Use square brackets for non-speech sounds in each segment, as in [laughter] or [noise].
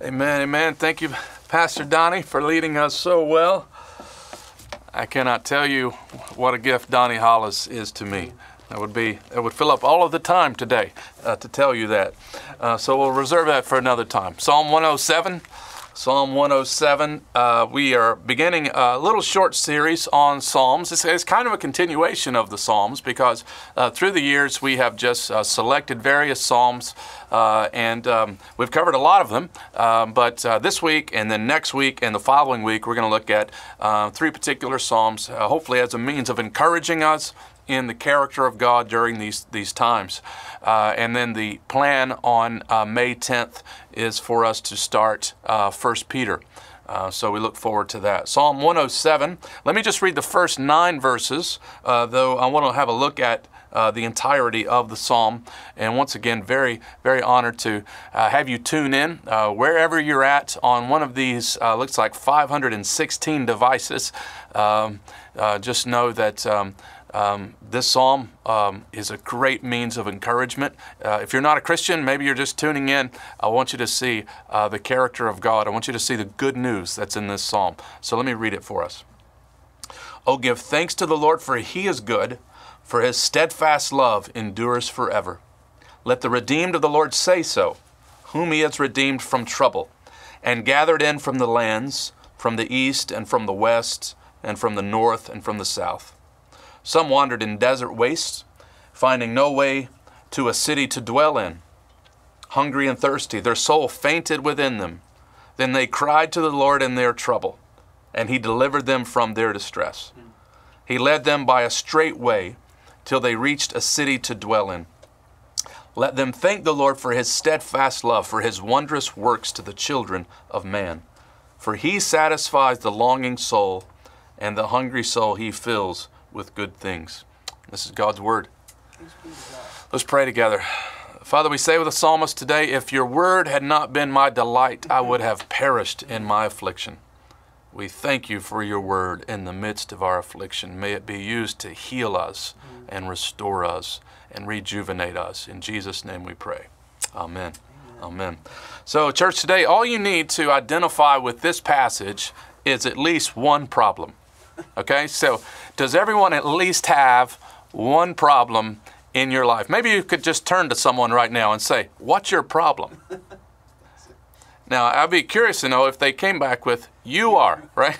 Amen, amen. Thank you, Pastor Donnie, for leading us so well. I cannot tell you what a gift Donnie Hollis is to me. That would be that would fill up all of the time today uh, to tell you that. Uh, so we'll reserve that for another time. Psalm 107. Psalm 107. Uh, we are beginning a little short series on Psalms. It's, it's kind of a continuation of the Psalms because uh, through the years we have just uh, selected various Psalms uh, and um, we've covered a lot of them. Um, but uh, this week and then next week and the following week, we're going to look at uh, three particular Psalms, hopefully as a means of encouraging us in the character of God during these these times. Uh, and then the plan on uh, May 10th is for us to start uh, 1 Peter. Uh, so we look forward to that. Psalm 107. Let me just read the first nine verses, uh, though I want to have a look at uh, the entirety of the psalm. And once again, very, very honored to uh, have you tune in uh, wherever you're at on one of these, uh, looks like 516 devices. Um, just know that. Um, um, this psalm um, is a great means of encouragement. Uh, if you're not a Christian, maybe you're just tuning in, I want you to see uh, the character of God. I want you to see the good news that's in this psalm. So let me read it for us. Oh, give thanks to the Lord, for he is good, for his steadfast love endures forever. Let the redeemed of the Lord say so, whom he has redeemed from trouble, and gathered in from the lands, from the east and from the west, and from the north and from the south. Some wandered in desert wastes, finding no way to a city to dwell in. Hungry and thirsty, their soul fainted within them. Then they cried to the Lord in their trouble, and He delivered them from their distress. He led them by a straight way till they reached a city to dwell in. Let them thank the Lord for His steadfast love, for His wondrous works to the children of man. For He satisfies the longing soul, and the hungry soul He fills with good things. This is God's word. Let's pray together. Father, we say with the psalmist today, if your word had not been my delight, I would have perished in my affliction. We thank you for your word in the midst of our affliction. May it be used to heal us and restore us and rejuvenate us. In Jesus' name we pray. Amen. Amen. So, church, today, all you need to identify with this passage is at least one problem. Okay, so does everyone at least have one problem in your life? Maybe you could just turn to someone right now and say, What's your problem? [laughs] now, I'd be curious to know if they came back with, You are, right?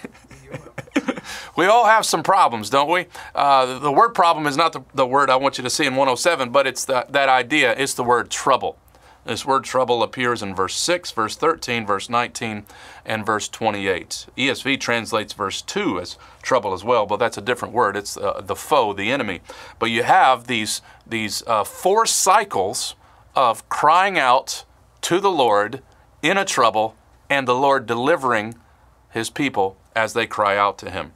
[laughs] we all have some problems, don't we? Uh, the word problem is not the, the, word I want you to see in 107, but it's the, that idea. It's the word trouble. This word trouble appears in verse 6, verse 13, verse 19, and verse 28. ESV translates verse 2 as trouble as well, but that's a different word. It's uh, the foe, the enemy. But you have these, these uh, four cycles of crying out to the Lord in a trouble and the Lord delivering his people as they cry out to him.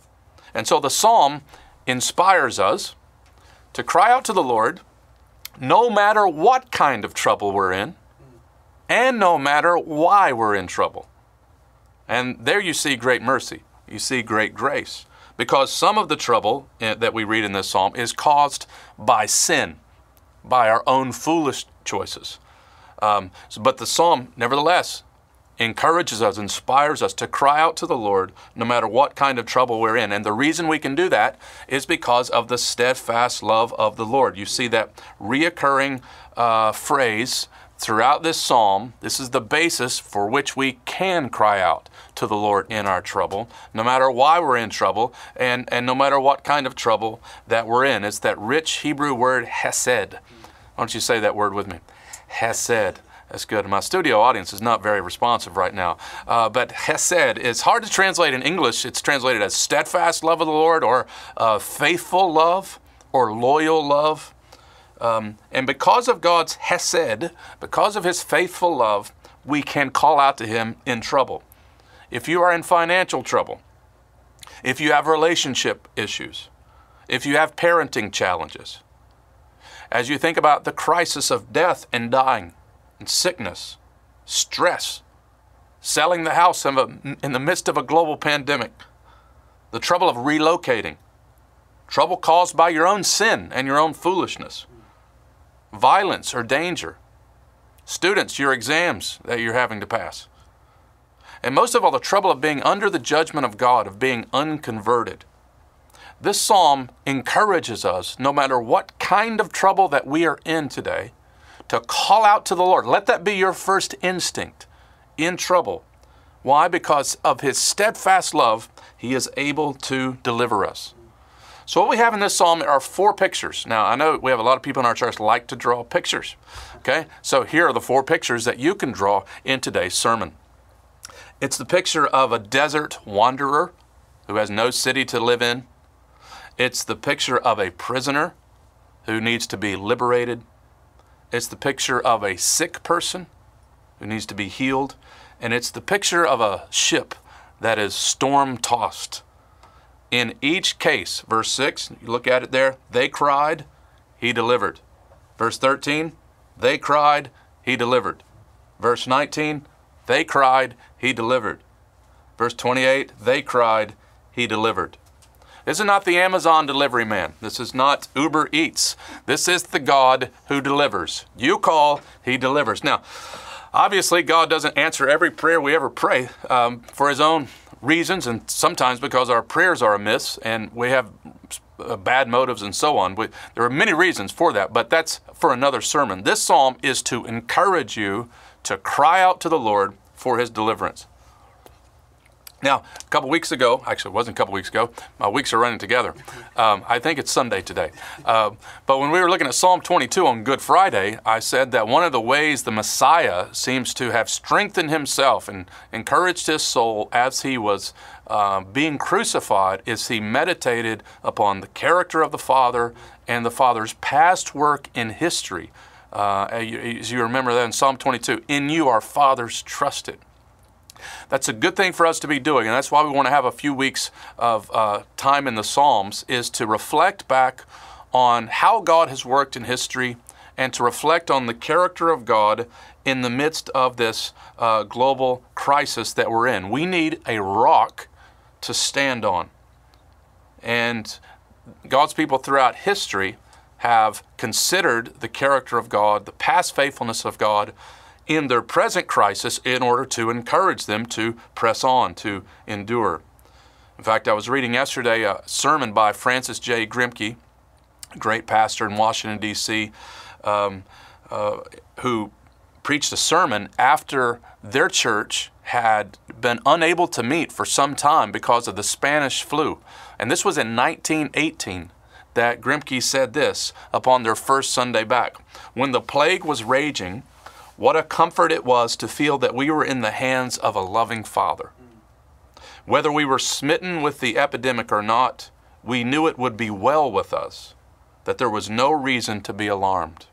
And so the psalm inspires us to cry out to the Lord no matter what kind of trouble we're in and no matter why we're in trouble. And there you see great mercy. You see great grace. Because some of the trouble eh, that we read in this psalm is caused by sin, by our own foolish choices. Um, but the psalm, nevertheless, encourages us, inspires us to cry out to the Lord no matter what kind of trouble we're in. And the reason we can do that is because of the steadfast love of the Lord. You see that reoccurring uh, phrase throughout this psalm, this is the basis for which we can cry out to the Lord in our trouble, no matter why we're in trouble and, and no matter what kind of trouble that we're in. It's that rich Hebrew word hesed. Why don't you say that word with me? Hesed. That's good. My studio audience is not very responsive right now. Uh, but Hesed is hard to translate in English. It's translated as steadfast love of the Lord or uh, faithful love or loyal love. Um, and because of God's Hesed, because of His faithful love, we can call out to Him in trouble. If you are in financial trouble, if you have relationship issues, if you have parenting challenges, as you think about the crisis of death and dying, and sickness, stress, selling the house in, a, in the midst of a global pandemic, the trouble of relocating, trouble caused by your own sin and your own foolishness violence or danger. Students, your exams that you're having to pass. and most of all, the trouble of being under the judgment of God, of being unconverted. This psalm encourages us, no matter what kind of trouble that we are in today, to call out to the Lord. Let that be your first instinct in trouble. Why? Because of his steadfast love, he is able to deliver us. So, what we have in this psalm are four pictures. Now, I know we have a lot of people in our church like to draw pictures. Okay? So, here are the four pictures that you can draw in today's sermon. It's the picture of a desert wanderer who has no city to live in. It's the picture of a prisoner who needs to be liberated. It's the picture of a sick person who needs to be healed. And it's the picture of a ship that is storm tossed. In each case, verse 6, you look at it there, they cried, he delivered. Verse 13, they cried, he delivered. Verse 19, they cried, he delivered. Verse 28, they cried, he delivered. This is not the Amazon delivery man. This is not Uber Eats. This is the God who delivers. You call, he delivers. Now, obviously, God doesn't answer every prayer we ever pray um, for his own reasons, and sometimes because our prayers are amiss and we have uh, bad motives and so on. We, there are many reasons for that, but that's for another sermon. This psalm is to encourage you to cry out to the Lord for his deliverance. Now, a couple weeks ago, actually, it wasn't a couple weeks ago. My weeks are running together. Um, I think it's Sunday today. Uh, but when we were looking at Psalm 22 on Good Friday, I said that one of the ways the Messiah seems to have strengthened himself and encouraged his soul as he was uh, being crucified is he meditated upon the character of the Father and the Father's past work in history. Uh, as you remember that in Psalm 22, in you our fathers trusted. That's a good thing for us to be doing, and that's why we want to have a few weeks of uh, time in the Psalms, is to reflect back on how God has worked in history and to reflect on the character of God in the midst of this uh, global crisis that we're in. We need a rock to stand on. And God's people throughout history have considered the character of God, the past faithfulness of God, in their present crisis in order to encourage them to press on, to endure. In fact, I was reading yesterday a sermon by Francis J. Grimke, great pastor in Washington, D.C., um, uh, who preached a sermon after their church had been unable to meet for some time because of the Spanish flu. And this was in 1918 that Grimke said this upon their first Sunday back. When the plague was raging, what a comfort it was to feel that we were in the hands of a loving Father. Whether we were smitten with the epidemic or not, we knew it would be well with us, that there was no reason to be alarmed.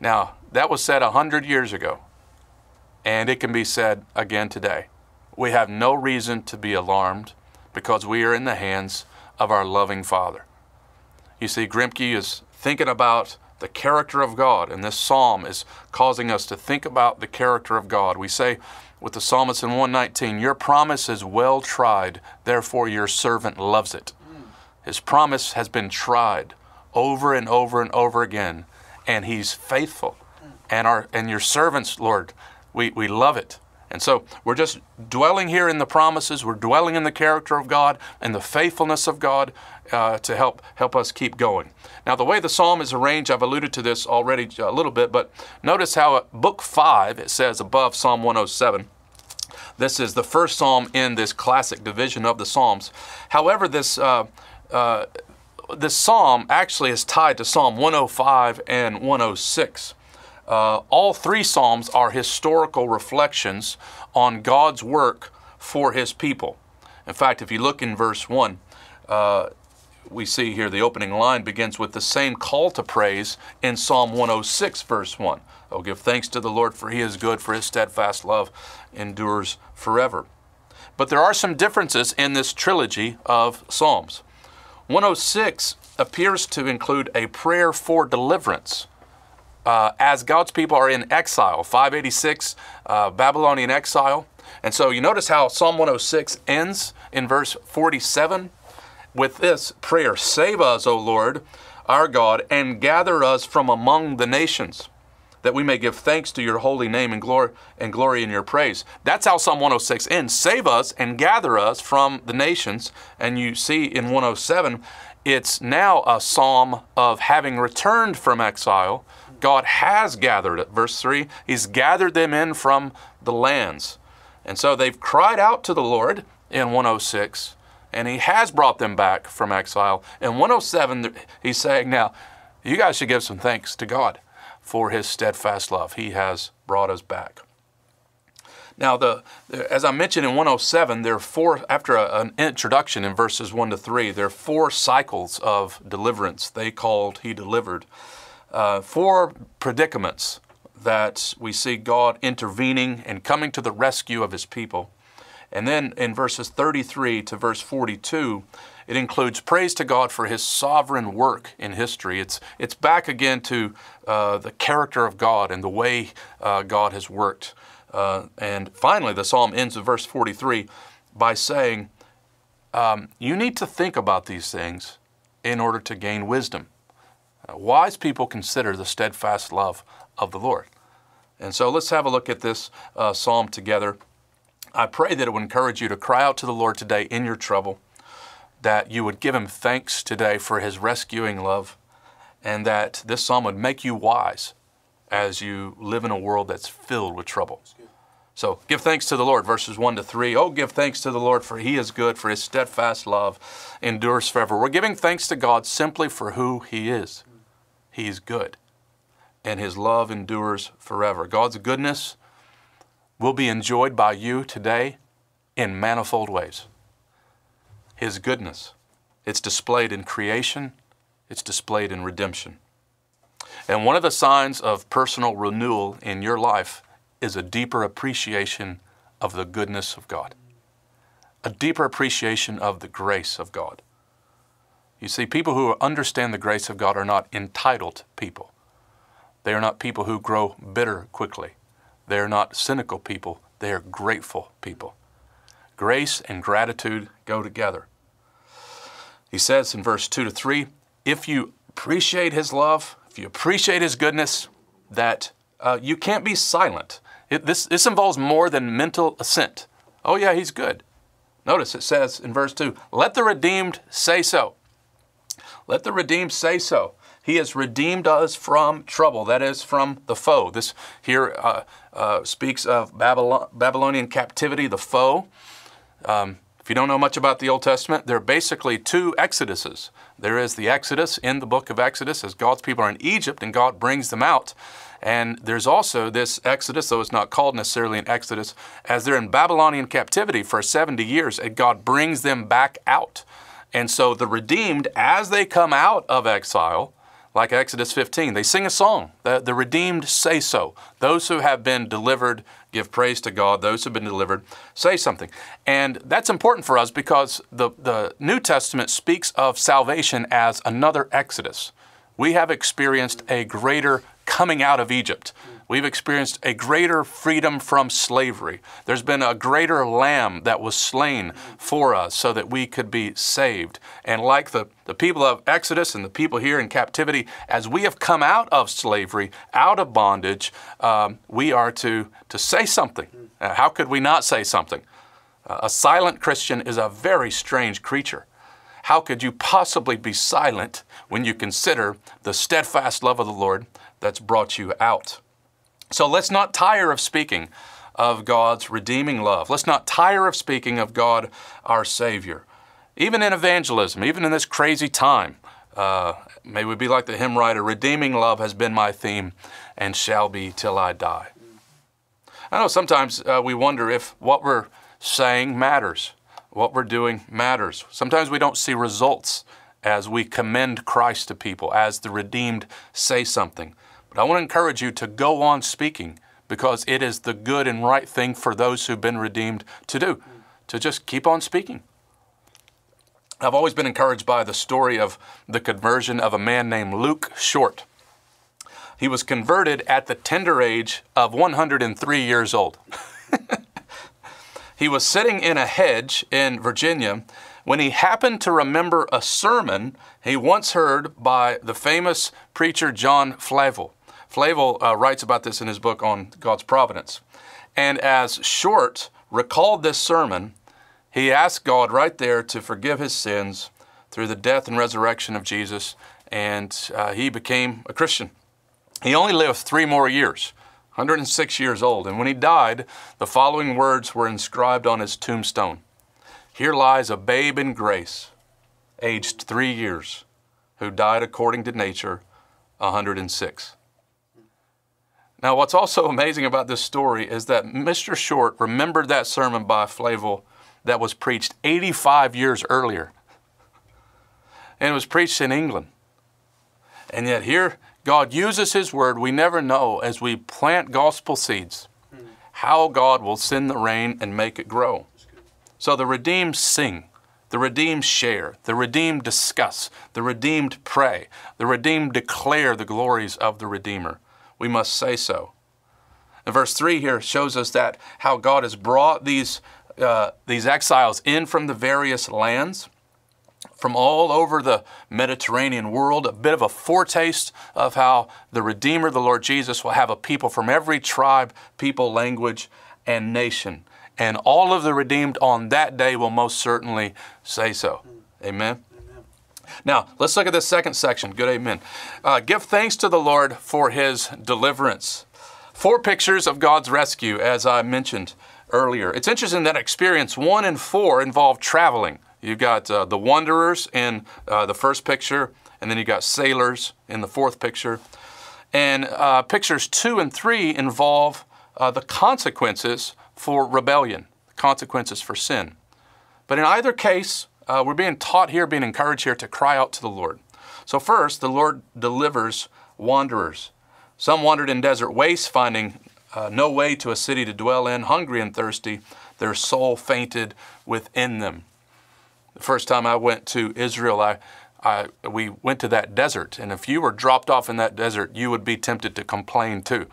Now, that was said a hundred years ago, and it can be said again today. We have no reason to be alarmed because we are in the hands of our loving Father. You see, Grimke is thinking about the character of God. And this psalm is causing us to think about the character of God. We say with the psalmist in 119, Your promise is well tried, therefore your servant loves it. His promise has been tried over and over and over again, and he's faithful. And our and your servants, Lord, we, we love it. And so we're just dwelling here in the promises. We're dwelling in the character of God and the faithfulness of God uh, to help help us keep going. Now, the way the psalm is arranged, I've alluded to this already a little bit, but notice how at book five it says above Psalm 107. This is the first psalm in this classic division of the psalms. However, this uh, uh, this psalm actually is tied to Psalm 105 and 106. Uh, all three Psalms are historical reflections on God's work for His people. In fact, if you look in verse 1, uh, we see here the opening line begins with the same call to praise in Psalm 106, verse 1. Oh, give thanks to the Lord, for He is good, for His steadfast love endures forever. But there are some differences in this trilogy of Psalms. 106 appears to include a prayer for deliverance uh, as God's people are in exile, 586, uh, Babylonian exile. And so you notice how Psalm 106 ends in verse 47 with this prayer Save us, O Lord, our God, and gather us from among the nations, that we may give thanks to your holy name and glory and glory in your praise. That's how Psalm 106 ends. Save us and gather us from the nations. And you see in 107, it's now a psalm of having returned from exile. God has gathered it. Verse 3 He's gathered them in from the lands. And so they've cried out to the Lord in 106, and He has brought them back from exile. In 107, He's saying, Now, you guys should give some thanks to God for his steadfast love. He has brought us back. Now, the, as I mentioned in 107, there are four, after a, an introduction in verses 1 to 3, there are four cycles of deliverance they called He delivered. Uh, four predicaments that we see God intervening and coming to the rescue of His people. And then in verses 33 to verse 42, it includes praise to God for His sovereign work in history. It's, it's back again to uh, the character of God and the way uh, God has worked. Uh, and finally, the psalm ends with verse 43 by saying, um, You need to think about these things in order to gain wisdom. Uh, wise people consider the steadfast love of the Lord. And so let's have a look at this uh, psalm together. I pray that it would encourage you to cry out to the Lord today in your trouble that you would give him thanks today for his rescuing love, and that this psalm would make you wise as you live in a world that's filled with trouble. So give thanks to the Lord, verses 1 to 3. Oh, give thanks to the Lord, for he is good, for his steadfast love endures forever. We're giving thanks to God simply for who he is. He's good, and his love endures forever. God's goodness will be enjoyed by you today in manifold ways. His goodness. It's displayed in creation, it's displayed in redemption. And one of the signs of personal renewal in your life is a deeper appreciation of the goodness of God, a deeper appreciation of the grace of God. You see, people who understand the grace of God are not entitled people. They are not people who grow bitter quickly. They are not cynical people. They are grateful people. Grace and gratitude go together. He says in verse 2 to 3 if you appreciate His love, if you appreciate His goodness, that uh, you can't be silent. It, this, this involves more than mental assent. Oh, yeah, He's good. Notice it says in verse 2 let the redeemed say so. Let the redeemed say so. He has redeemed us from trouble, that is, from the foe. This here uh, uh, speaks of Babylon, Babylonian captivity, the foe. Um, if you don't know much about the Old Testament, there are basically two exoduses. There is the Exodus in the book of Exodus as God's people are in Egypt and God brings them out. And there's also this Exodus, though it's not called necessarily an Exodus, as they're in Babylonian captivity for 70 years and God brings them back out. And so the redeemed, as they come out of exile, like Exodus 15. They sing a song. The, the, redeemed say so. Those who have been delivered give praise to God. Those who have been delivered say something. And that's important for us because the, the New Testament speaks of salvation as another Exodus. We have experienced a greater coming out of Egypt. We've experienced a greater freedom from slavery. There's been a greater lamb that was slain for us so that we could be saved. And like the, the people of Exodus and the people here in captivity, as we have come out of slavery, out of bondage, um, we are to, to say something. Uh, how could we not say something? Uh, a silent Christian is a very strange creature. How could you possibly be silent when you consider the steadfast love of the Lord that's brought you out? So let's not tire of speaking of God's redeeming love. Let's not tire of speaking of God, our Savior. Even in evangelism, even in this crazy time, uh, may we be like the hymn writer redeeming love has been my theme and shall be till I die. I know sometimes uh, we wonder if what we're saying matters, what we're doing matters. Sometimes we don't see results as we commend Christ to people, as the redeemed say something. But I want to encourage you to go on speaking because it is the good and right thing for those who've been redeemed to do, to just keep on speaking. I've always been encouraged by the story of the conversion of a man named Luke Short. He was converted at the tender age of 103 years old. [laughs] he was sitting in a hedge in Virginia when he happened to remember a sermon he once heard by the famous preacher John Flavel. Flavel uh, writes about this in his book on God's providence. And as Short recalled this sermon, he asked God right there to forgive his sins through the death and resurrection of Jesus, and uh, he became a Christian. He only lived three more years, 106 years old, and when he died, the following words were inscribed on his tombstone Here lies a babe in grace, aged three years, who died according to nature, 106. Now, what's also amazing about this story is that Mr. Short remembered that sermon by Flavel that was preached 85 years earlier. And it was preached in England. And yet, here, God uses His word. We never know as we plant gospel seeds how God will send the rain and make it grow. So the redeemed sing, the redeemed share, the redeemed discuss, the redeemed pray, the redeemed declare the glories of the Redeemer we must say so. And verse 3 here shows us that how God has brought these, uh, these exiles in from the various lands, from all over the Mediterranean world, a bit of a foretaste of how the Redeemer, the Lord Jesus, will have a people from every tribe, people, language, and nation. And all of the redeemed on that day will most certainly say so. Amen. Now, let's look at this second section. Good amen. Uh, give thanks to the Lord for his deliverance. Four pictures of God's rescue, as I mentioned earlier. It's interesting that experience one and four involve traveling. You've got uh, the wanderers in uh, the first picture, and then you've got sailors in the fourth picture. And uh, pictures two and three involve uh, the consequences for rebellion, consequences for sin. But in either case, uh, we're being taught here, being encouraged here to cry out to the Lord. So, first, the Lord delivers wanderers. Some wandered in desert wastes, finding uh, no way to a city to dwell in, hungry and thirsty. Their soul fainted within them. The first time I went to Israel, I, I, we went to that desert, and if you were dropped off in that desert, you would be tempted to complain too.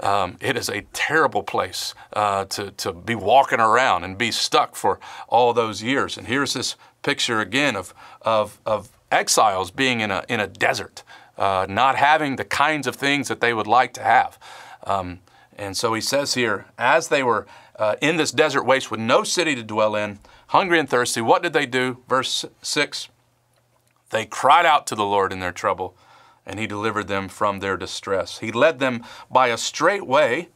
Um, it is a terrible place uh, to, to be walking around and be stuck for all those years. And here's this picture again of, of, of exiles being in a, in a desert, uh, not having the kinds of things that they would like to have. Um, and so he says here, as they were uh, in this desert waste with no city to dwell in, hungry and thirsty, what did they do? Verse 6 They cried out to the Lord in their trouble, and he delivered them from their distress. He led them by a straight way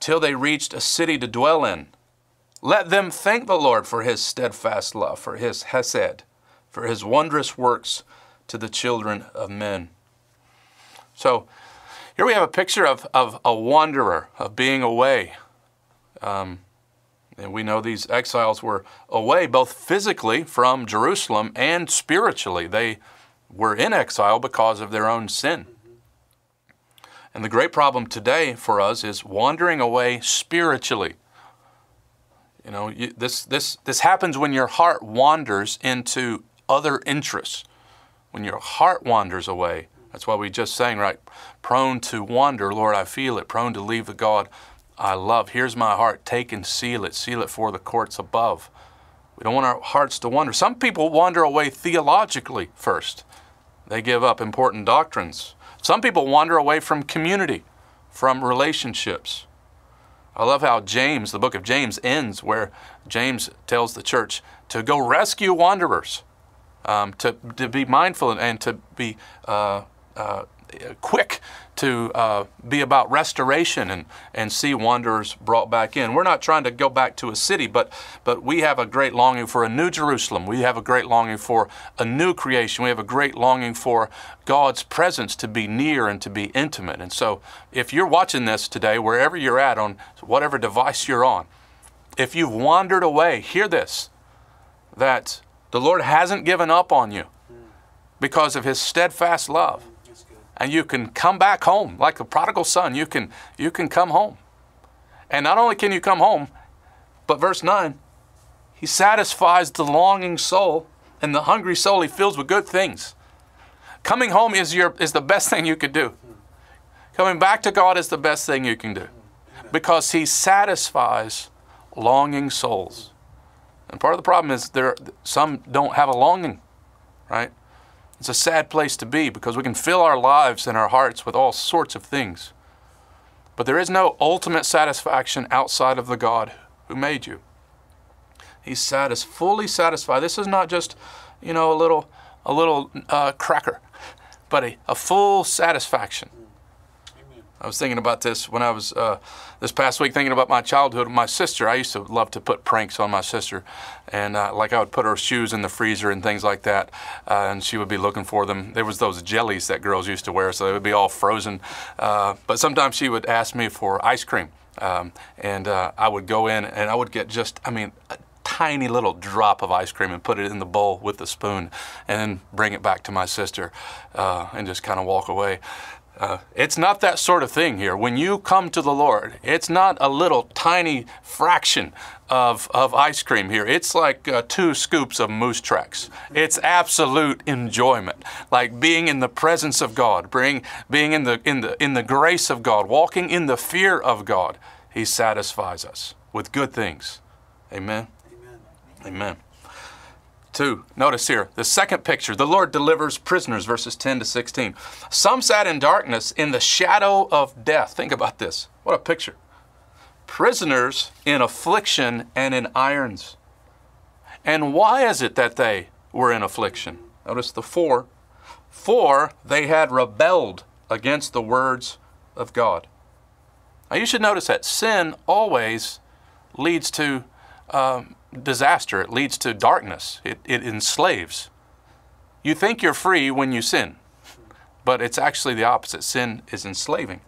till they reached a city to dwell in. Let them thank the Lord for his steadfast love, for his hesed, for his wondrous works to the children of men. So here we have a picture of, of a wanderer, of being away. Um, and we know these exiles were away both physically from Jerusalem and spiritually. They were in exile because of their own sin. And the great problem today for us is wandering away spiritually. You know, you, this, this, this happens when your heart wanders into other interests. When your heart wanders away, that's why we just sang, right? Prone to wander, Lord, I feel it. Prone to leave the God I love. Here's my heart. Take and seal it. Seal it for the courts above. We don't want our hearts to wander. Some people wander away theologically first, they give up important doctrines. Some people wander away from community, from relationships. I love how James, the book of James, ends where James tells the church to go rescue wanderers, um, to, to be mindful and to be uh, uh, quick to uh, be about restoration and, and see wanderers brought back in. We're not trying to go back to a city, but, but we have a great longing for a new Jerusalem. We have a great longing for a new creation. We have a great longing for God's presence to be near and to be intimate. And so, if you're watching this today, wherever you're at, on whatever device you're on, if you've wandered away, hear this that the Lord hasn't given up on you because of his steadfast love and you can come back home like the prodigal son. You can, you can come home. And not only can you come home, but verse 9, he satisfies the longing soul, and the hungry soul he fills with good things. Coming home is, your, is the best [laughs] thing you could do. Coming back to God is the best thing you can do because he satisfies longing souls. And part of the problem is there some don't have a longing, right? It's a sad place to be because we can fill our lives and our hearts with all sorts of things. But there is no ultimate satisfaction outside of the God who made you. He's satis- fully satisfied. This is not just, you know, a little, a little uh, cracker, but a, a full satisfaction. I was thinking about this when I was uh, this past week thinking about my childhood. My sister, I used to love to put pranks on my sister, and uh, like I would put her shoes in the freezer and things like that, uh, and she would be looking for them. There was those jellies that girls used to wear, so they would be all frozen. Uh, but sometimes she would ask me for ice cream, um, and uh, I would go in and I would get just, I mean. A, tiny little drop of ice cream and put it in the bowl with the spoon and then bring it back to my sister uh, and just kind of walk away. Uh, it's not that sort of thing here. When you come to the Lord, it's not a little tiny fraction of, of ice cream here. It's like uh, two scoops of moose tracks. It's absolute enjoyment, like being in the presence of God, being, being in, the, in, the, in the grace of God, walking in the fear of God. He satisfies us with good things. Amen. Amen. Amen. Two, notice here, the second picture, the Lord delivers prisoners, verses 10 to 16. Some sat in darkness in the shadow of death. Think about this. What a picture. Prisoners in affliction and in irons. And why is it that they were in affliction? Notice the four. For they had rebelled against the words of God. Now you should notice that sin always leads to um, disaster, it leads to darkness, it, it enslaves. You think you're free when you sin, but it's actually the opposite. Sin is enslaving.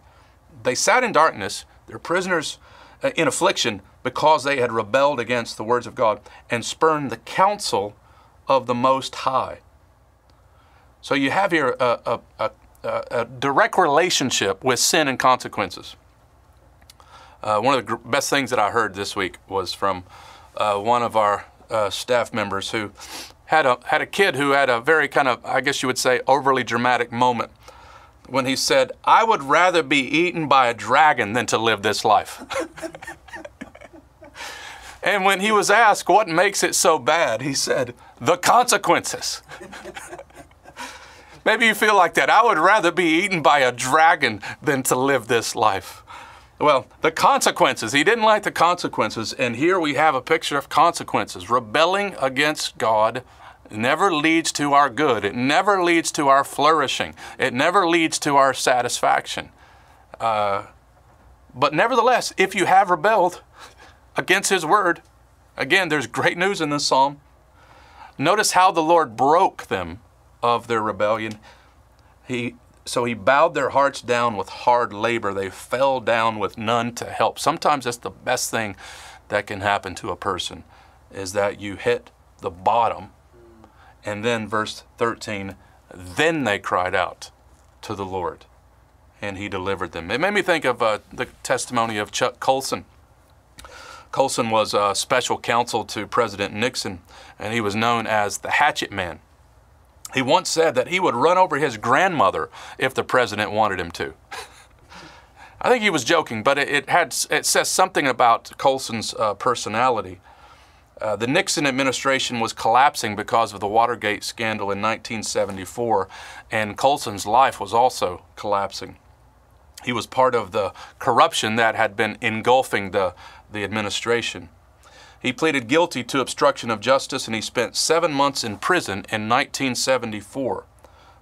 They sat in darkness, they're prisoners uh, in affliction because they had rebelled against the words of God and spurned the counsel of the Most High. So you have here a, a, a, a direct relationship with sin and consequences. Uh, one of the best things that I heard this week was from uh, one of our uh, staff members who had a had a kid who had a very kind of I guess you would say overly dramatic moment when he said, "I would rather be eaten by a dragon than to live this life." [laughs] and when he was asked what makes it so bad, he said, "The consequences." [laughs] Maybe you feel like that. I would rather be eaten by a dragon than to live this life. Well, the consequences. He didn't like the consequences. And here we have a picture of consequences. Rebelling against God never leads to our good, it never leads to our flourishing, it never leads to our satisfaction. Uh, but nevertheless, if you have rebelled against His word, again, there's great news in this psalm. Notice how the Lord broke them of their rebellion. He so he bowed their hearts down with hard labor. They fell down with none to help. Sometimes that's the best thing that can happen to a person is that you hit the bottom. And then, verse 13, then they cried out to the Lord, and he delivered them. It made me think of uh, the testimony of Chuck Colson. Colson was a special counsel to President Nixon, and he was known as the Hatchet Man. He once said that he would run over his grandmother if the president wanted him to. [laughs] I think he was joking, but it, it, had it says something about Colson's uh, personality. Uh, the Nixon administration was collapsing because of the Watergate scandal in 1974, and Colson's life was also collapsing. He was part of the corruption that had been engulfing the, the administration. He pleaded guilty to obstruction of justice and he spent seven months in prison in 1974.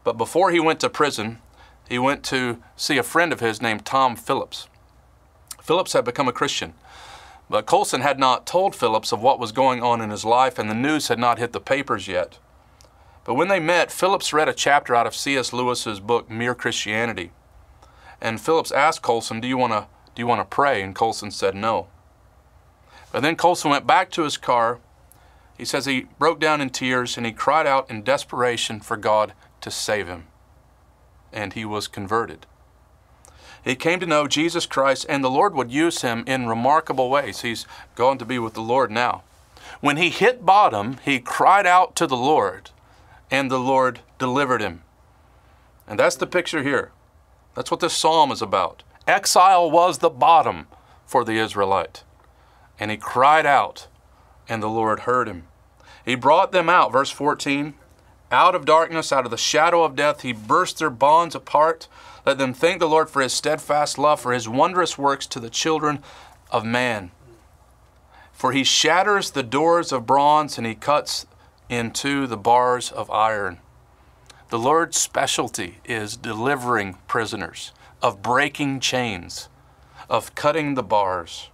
But before he went to prison, he went to see a friend of his named Tom Phillips. Phillips had become a Christian, but Colson had not told Phillips of what was going on in his life, and the news had not hit the papers yet. But when they met, Phillips read a chapter out of C.S. Lewis's book Mere Christianity. And Phillips asked Colson, "Do you want to do you want to pray?" And Colson said no. But then Colson went back to his car. He says he broke down in tears and he cried out in desperation for God to save him. And he was converted. He came to know Jesus Christ, and the Lord would use him in remarkable ways. He's gone to be with the Lord now. When he hit bottom, he cried out to the Lord, and the Lord delivered him. And that's the picture here. That's what this psalm is about. Exile was the bottom for the Israelite. And he cried out, and the Lord heard him. He brought them out, verse 14, Out of darkness, out of the shadow of death, he burst their bonds apart. Let them thank the Lord for his steadfast love, for his wondrous works to the children of man. For he shatters the doors of bronze and he cuts into the bars of iron. The Lord's specialty is delivering prisoners, of breaking chains, of cutting the bars.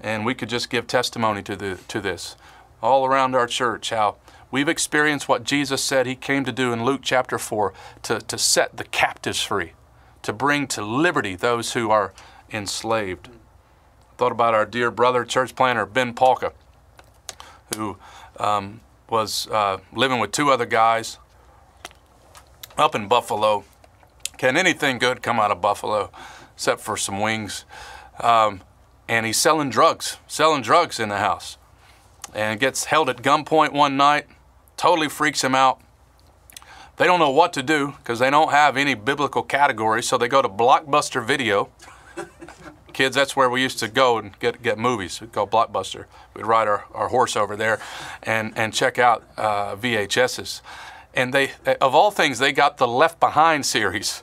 And we could just give testimony to, the, to this all around our church how we've experienced what Jesus said he came to do in Luke chapter 4 to, to set the captives free, to bring to liberty those who are enslaved. Thought about our dear brother, church planter Ben Polka, who um, was uh, living with two other guys up in Buffalo. Can anything good come out of Buffalo except for some wings? Um, and he's selling drugs, selling drugs in the house. And gets held at gunpoint one night, totally freaks him out. They don't know what to do because they don't have any biblical categories, so they go to Blockbuster Video. [laughs] Kids, that's where we used to go and get, get movies. We'd go Blockbuster. We'd ride our, our horse over there and, and check out uh, VHSs. And they, of all things, they got the Left Behind series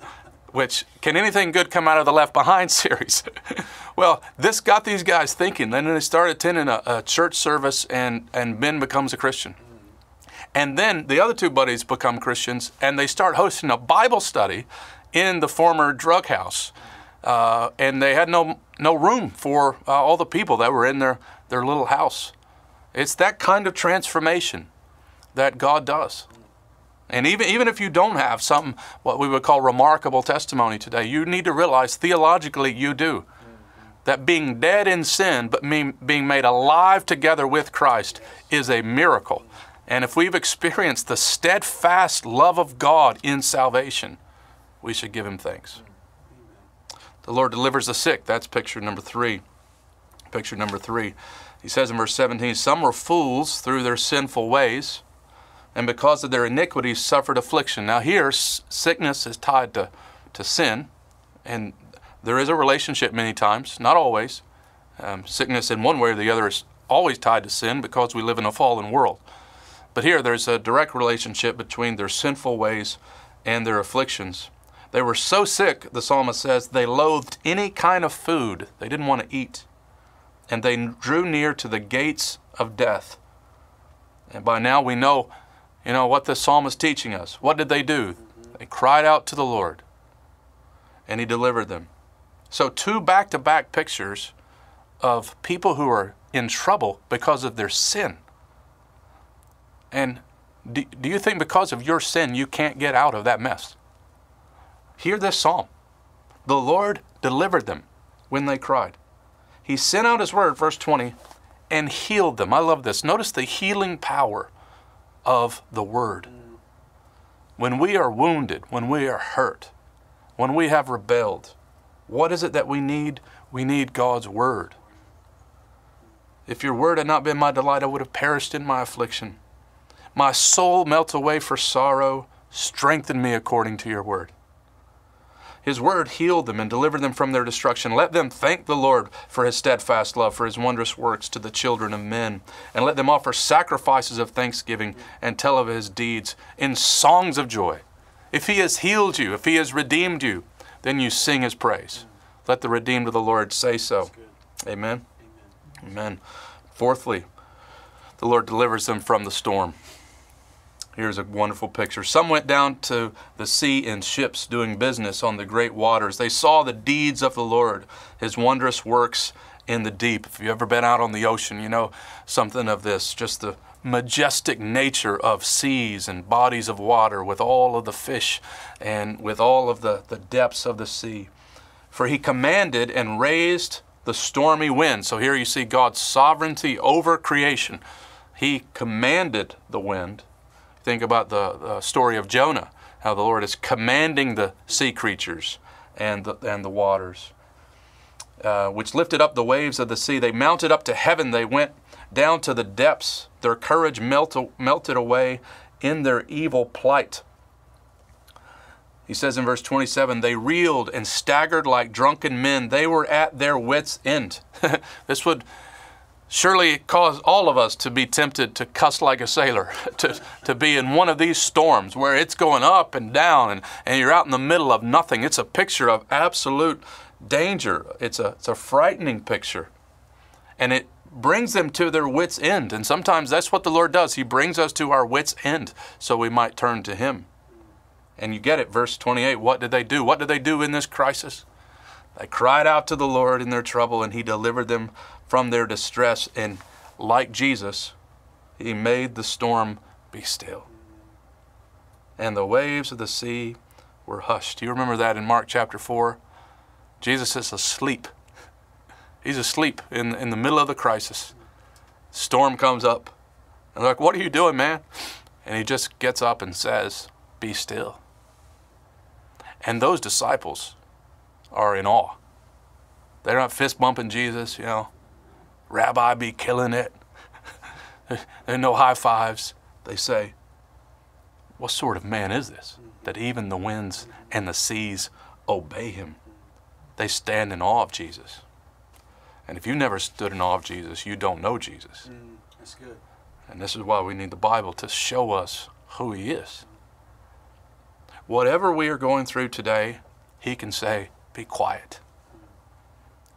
which can anything good come out of the Left Behind [laughs] series? well, this got these guys thinking. Then they start attending a, a, church service, and, and Ben becomes a Christian. And then the other two buddies become Christians, and they start hosting a Bible study in the former drug house. Uh, and they had no, no room for uh, all the people that were in their, their little house. It's that kind of transformation that God does. And even, even if you don't have something, what we would call remarkable testimony today, you need to realize theologically you do. That being dead in sin, but being made alive together with Christ is a miracle. And if we've experienced the steadfast love of God in salvation, we should give Him thanks. The Lord delivers the sick. That's picture number three. Picture number three. He says in verse 17, Some were fools through their sinful ways and because of their iniquities suffered affliction. Now, here, sickness is tied to, to sin, and there is a relationship many times, not always. Um, sickness, in one way or the other, is always tied to sin because we live in a fallen world. But here, there's a direct relationship between their sinful ways and their afflictions. They were so sick, the psalmist says, they loathed any kind of food. They didn't want to eat. And they drew near to the gates of death. And by now we know you know what the psalm is teaching us. What did they do? They cried out to the Lord, and He delivered them. So, two back to back pictures of people who are in trouble because of their sin. And do, do you think because of your sin you can't get out of that mess? Hear this psalm. The Lord delivered them when they cried. He sent out His word, verse 20, and healed them. I love this. Notice the healing power of the Word. When we are wounded, when we are hurt, when we have rebelled, what is it that we need? We need God's Word. If your word had not been my delight, I would have perished in my affliction. My soul melts away for sorrow. Strengthen me according to your word. His word healed them and delivered them from their destruction. Let them thank the Lord for his steadfast love, for his wondrous works to the children of men. And let them offer sacrifices of thanksgiving and tell of his deeds in songs of joy. If he has healed you, if he has redeemed you, then you sing his praise. Let the redeemed of the Lord say so. Amen. Amen. Amen. Fourthly, the Lord delivers them from the storm. Here's a wonderful picture. Some went down to the sea in ships doing business on the great waters. They saw the deeds of the Lord, his wondrous works in the deep. If you've ever been out on the ocean, you know something of this, just the majestic nature of seas and bodies of water with all of the fish and with all of the, the depths of the sea. For he commanded and raised the stormy wind. So here you see God's sovereignty over creation. He commanded the wind Think about the, story of Jonah, how the Lord is commanding the sea creatures and the, and the waters, uh, which lifted up the waves of the sea. They mounted up to heaven. They went down to the depths. Their courage melt, melted away in their evil plight. He says in verse 27 they reeled and staggered like drunken men. They were at their wits' end. [laughs] this would surely cause all of us to be tempted to cuss like a sailor, [laughs] to, to be in one of these storms where it's going up and down and, and you're out in the middle of nothing. It's a picture of absolute danger. It's a, it's a frightening picture. And it brings them to their wits' end. And sometimes that's what the Lord does. He brings us to our wits' end so we might turn to Him. And you get it, verse 28. What did they do? What did they do in this crisis? They cried out to the Lord in their trouble, and He delivered them from their distress. And like Jesus, He made the storm be still. And the waves of the sea were hushed. You remember that in Mark chapter 4? Jesus is asleep. He's asleep in, in the middle of the crisis. Storm comes up. And they're like, What are you doing, man? And he just gets up and says, Be still. And those disciples are in awe. They're not fist bumping Jesus, you know, Rabbi be killing it. [laughs] there are no high fives. They say, What sort of man is this that even the winds and the seas obey him? They stand in awe of Jesus. And if you never stood in awe of Jesus, you don't know Jesus. Mm, that's good. And this is why we need the Bible to show us who He is. Whatever we are going through today, He can say, Be quiet,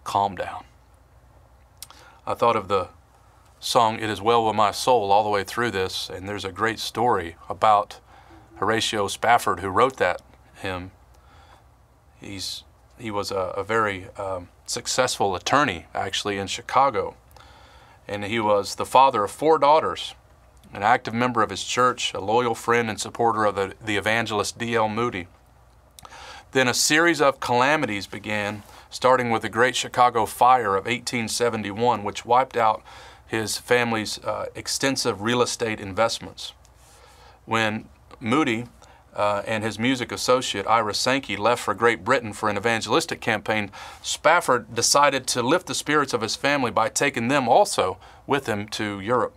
calm down. I thought of the song, It Is Well With My Soul, all the way through this, and there's a great story about Horatio Spafford who wrote that hymn. He's, he was a, a very um, successful attorney, actually, in Chicago. And he was the father of four daughters, an active member of his church, a loyal friend and supporter of the, the evangelist D.L. Moody. Then a series of calamities began, starting with the Great Chicago Fire of 1871, which wiped out his family's uh, extensive real estate investments. When Moody uh, and his music associate Ira Sankey left for Great Britain for an evangelistic campaign, Spafford decided to lift the spirits of his family by taking them also with him to Europe.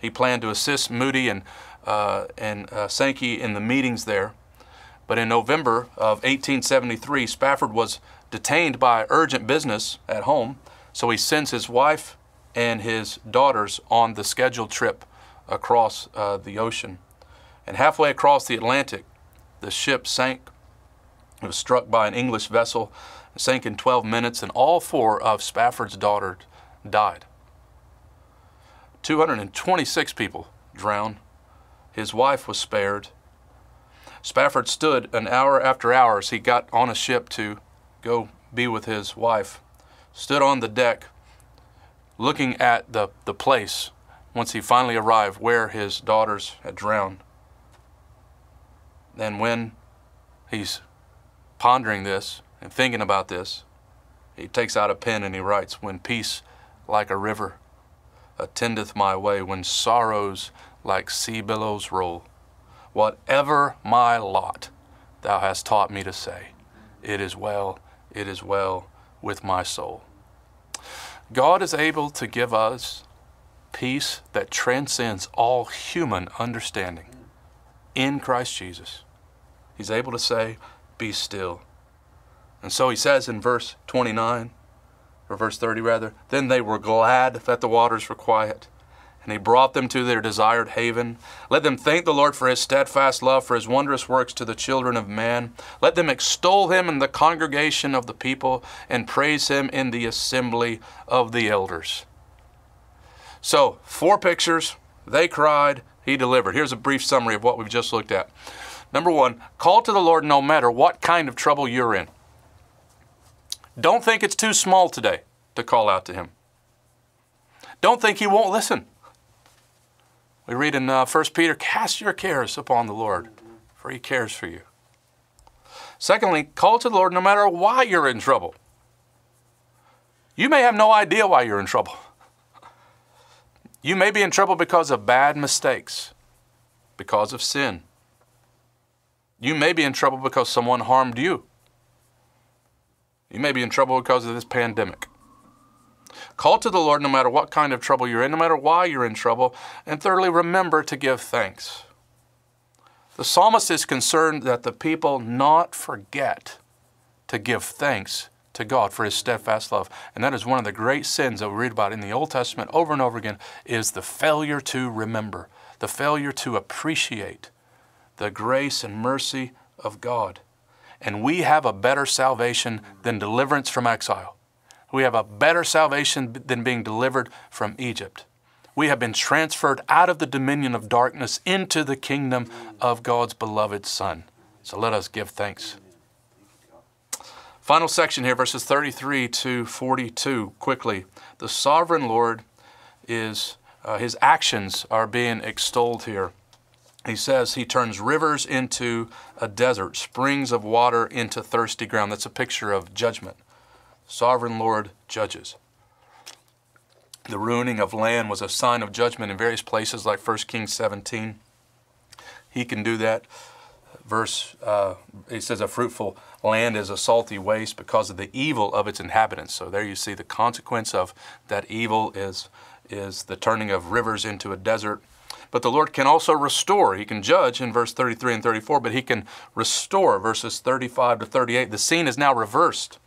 He planned to assist Moody and, uh, and uh, Sankey in the meetings there. But in November of 1873, Spafford was detained by urgent business at home, so he sends his wife and his daughters on the scheduled trip across uh, the ocean. And halfway across the Atlantic, the ship sank. It was struck by an English vessel, it sank in 12 minutes, and all four of Spafford's daughters died. 226 people drowned. His wife was spared. Spafford stood an hour after hours. he got on a ship to go be with his wife, stood on the deck looking at the, the place once he finally arrived where his daughters had drowned. And when he's pondering this and thinking about this, he takes out a pen and he writes, When peace like a river attendeth my way, when sorrows like sea billows roll, whatever my lot, thou hast taught me to say, It is well, it is well with my soul. God is able to give us peace that transcends all human understanding in Christ Jesus. He's able to say, Be still. And so he says in verse 29, or verse 30 rather, Then they were glad that the waters were quiet, and he brought them to their desired haven. Let them thank the Lord for his steadfast love, for his wondrous works to the children of man. Let them extol him in the congregation of the people, and praise him in the assembly of the elders. So, four pictures. They cried, he delivered. Here's a brief summary of what we've just looked at. Number one, call to the Lord no matter what kind of trouble you're in. Don't think it's too small today to call out to Him. Don't think He won't listen. We read in uh, 1 Peter, cast your cares upon the Lord, for He cares for you. Secondly, call to the Lord no matter why you're in trouble. You may have no idea why you're in trouble. You may be in trouble because of bad mistakes, because of sin, you may be in trouble because someone harmed you. You may be in trouble because of this pandemic. Call to the Lord no matter what kind of trouble you're in, no matter why you're in trouble. And thirdly, remember to give thanks. The psalmist is concerned that the people not forget to give thanks to God for his steadfast love. And that is one of the great sins that we read about in the Old Testament over and over again is the failure to remember, the failure to appreciate the grace and mercy of God. And we have a better salvation than deliverance from exile. We have a better salvation than being delivered from Egypt. We have been transferred out of the dominion of darkness into the kingdom of God's beloved Son. So let us give thanks. Final section here, verses 33 to 42, quickly. The sovereign Lord is, uh, his actions are being extolled here. He says he turns rivers into a desert, springs of water into thirsty ground. That's a picture of judgment. Sovereign Lord judges. The ruining of land was a sign of judgment in various places, like 1 Kings 17. He can do that. Verse, uh, he says, a fruitful land is a salty waste because of the evil of its inhabitants. So there you see the consequence of that evil is, is the turning of rivers into a desert. But the Lord can also restore. He can judge in verse 33 and 34, but He can restore, verses 35 to 38. The scene is now reversed.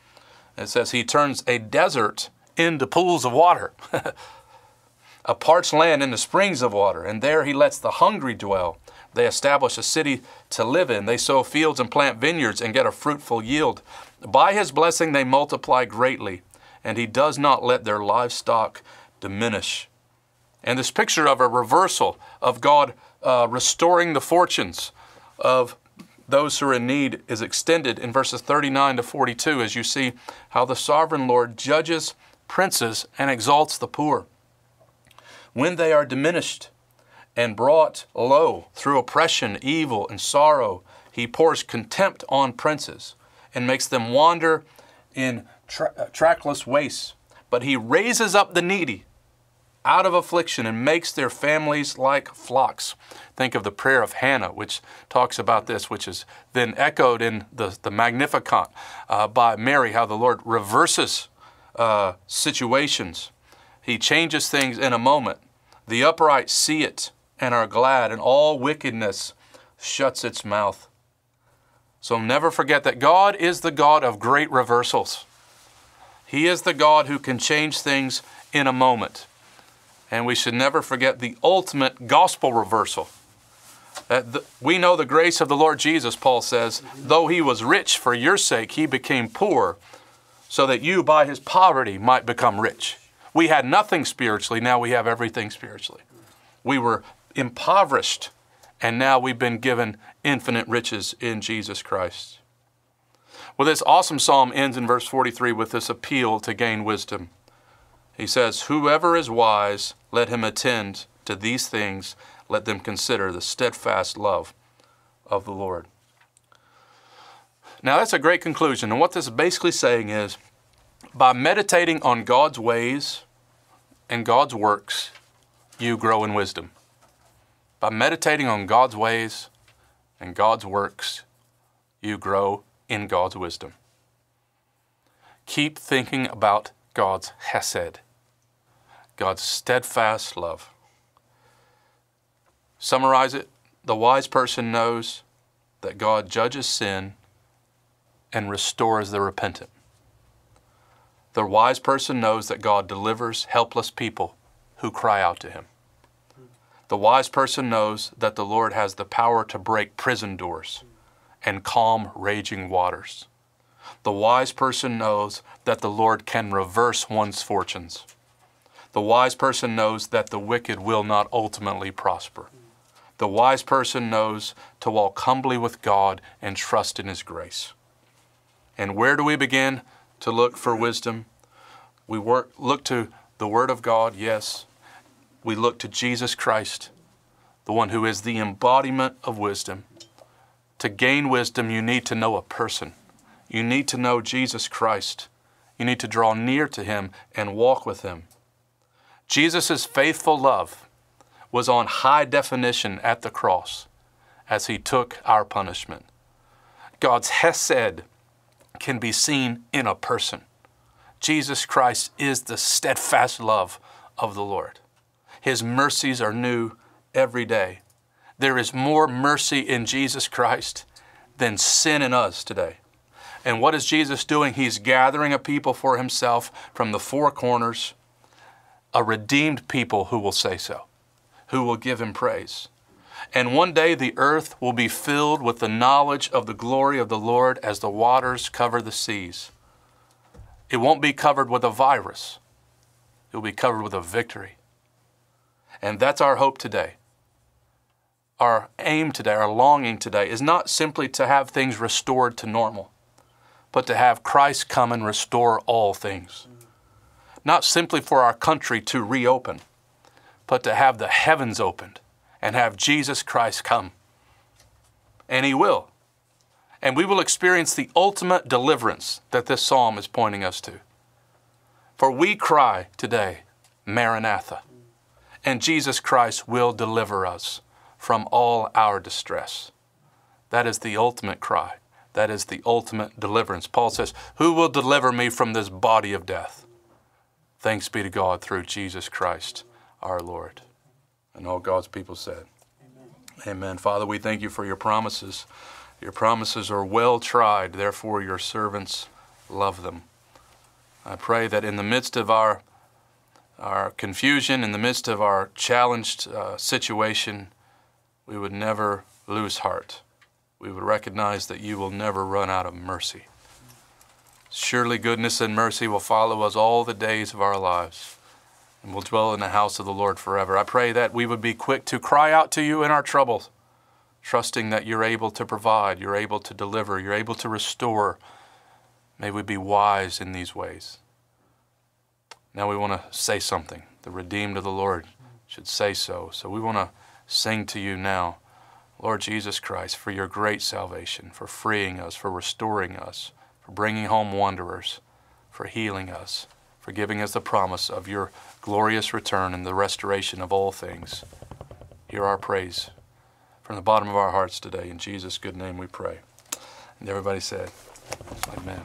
It says, He turns a desert into pools of water, [laughs] a parched land into springs of water, and there He lets the hungry dwell. They establish a city to live in. They sow fields and plant vineyards and get a fruitful yield. By His blessing, they multiply greatly, and He does not let their livestock diminish. And this picture of a reversal of God uh, restoring the fortunes of those who are in need is extended in verses 39 to 42 as you see how the sovereign Lord judges princes and exalts the poor. When they are diminished and brought low through oppression, evil, and sorrow, he pours contempt on princes and makes them wander in tra- trackless wastes. But he raises up the needy out of affliction and makes their families like flocks. Think of the prayer of Hannah, which talks about this, which is then echoed in the, the Magnificat uh, by Mary, how the Lord reverses uh, situations. He changes things in a moment. The upright see it and are glad, and all wickedness shuts its mouth. So never forget that God is the God of great reversals. He is the God who can change things in a moment. And we should never forget the ultimate gospel reversal. That the, we know the grace of the Lord Jesus, Paul says, though he was rich for your sake, he became poor, so that you by his poverty might become rich. We had nothing spiritually, now we have everything spiritually. We were impoverished, and now we've been given infinite riches in Jesus Christ. Well, this awesome psalm ends in verse 43 with this appeal to gain wisdom. He says, Whoever is wise, let him attend to these things, let them consider the steadfast love of the Lord. Now, that's a great conclusion. And what this is basically saying is by meditating on God's ways and God's works, you grow in wisdom. By meditating on God's ways and God's works, you grow in God's wisdom. Keep thinking about God's Hesed, God's steadfast love. Summarize it the wise person knows that God judges sin and restores the repentant. The wise person knows that God delivers helpless people who cry out to Him. The wise person knows that the Lord has the power to break prison doors and calm raging waters. The wise person knows that the Lord can reverse one's fortunes. The wise person knows that the wicked will not ultimately prosper. The wise person knows to walk humbly with God and trust in His grace. And where do we begin to look for wisdom? We work, look to the Word of God, yes. We look to Jesus Christ, the one who is the embodiment of wisdom. To gain wisdom, you need to know a person. You need to know Jesus Christ. You need to draw near to Him and walk with Him. Jesus' faithful love was on high definition at the cross as He took our punishment. God's Hesed can be seen in a person. Jesus Christ is the steadfast love of the Lord. His mercies are new every day. There is more mercy in Jesus Christ than sin in us today. And what is Jesus doing? He's gathering a people for himself from the four corners, a redeemed people who will say so, who will give him praise. And one day the earth will be filled with the knowledge of the glory of the Lord as the waters cover the seas. It won't be covered with a virus, it will be covered with a victory. And that's our hope today. Our aim today, our longing today, is not simply to have things restored to normal, but to have Christ come and restore all things. Not simply for our country to reopen, but to have the heavens opened and have Jesus Christ come. And He will. And we will experience the ultimate deliverance that this psalm is pointing us to. For we cry today, Maranatha, and Jesus Christ will deliver us from all our distress. That is the ultimate cry. That is the ultimate deliverance. Paul says, Who will deliver me from this body of death? Thanks be to God through Jesus Christ our Lord. And all God's people said, Amen. Amen. Father, we thank you for your promises. Your promises are well tried, therefore, your servants love them. I pray that in the midst of our, our confusion, in the midst of our challenged uh, situation, we would never lose heart. We would recognize that you will never run out of mercy. Surely goodness and mercy will follow us all the days of our lives and will dwell in the house of the Lord forever. I pray that we would be quick to cry out to you in our troubles, trusting that you're able to provide, you're able to deliver, you're able to restore. May we be wise in these ways. Now we want to say something. The redeemed of the Lord should say so. So we want to sing to you now, Lord Jesus Christ, for your great salvation, for freeing us, for restoring us, for bringing home wanderers, for healing us for giving us the promise of your glorious return and the restoration of all things. Hear our praise from the bottom of our hearts today. In Jesus' good name we pray. And everybody said, Amen.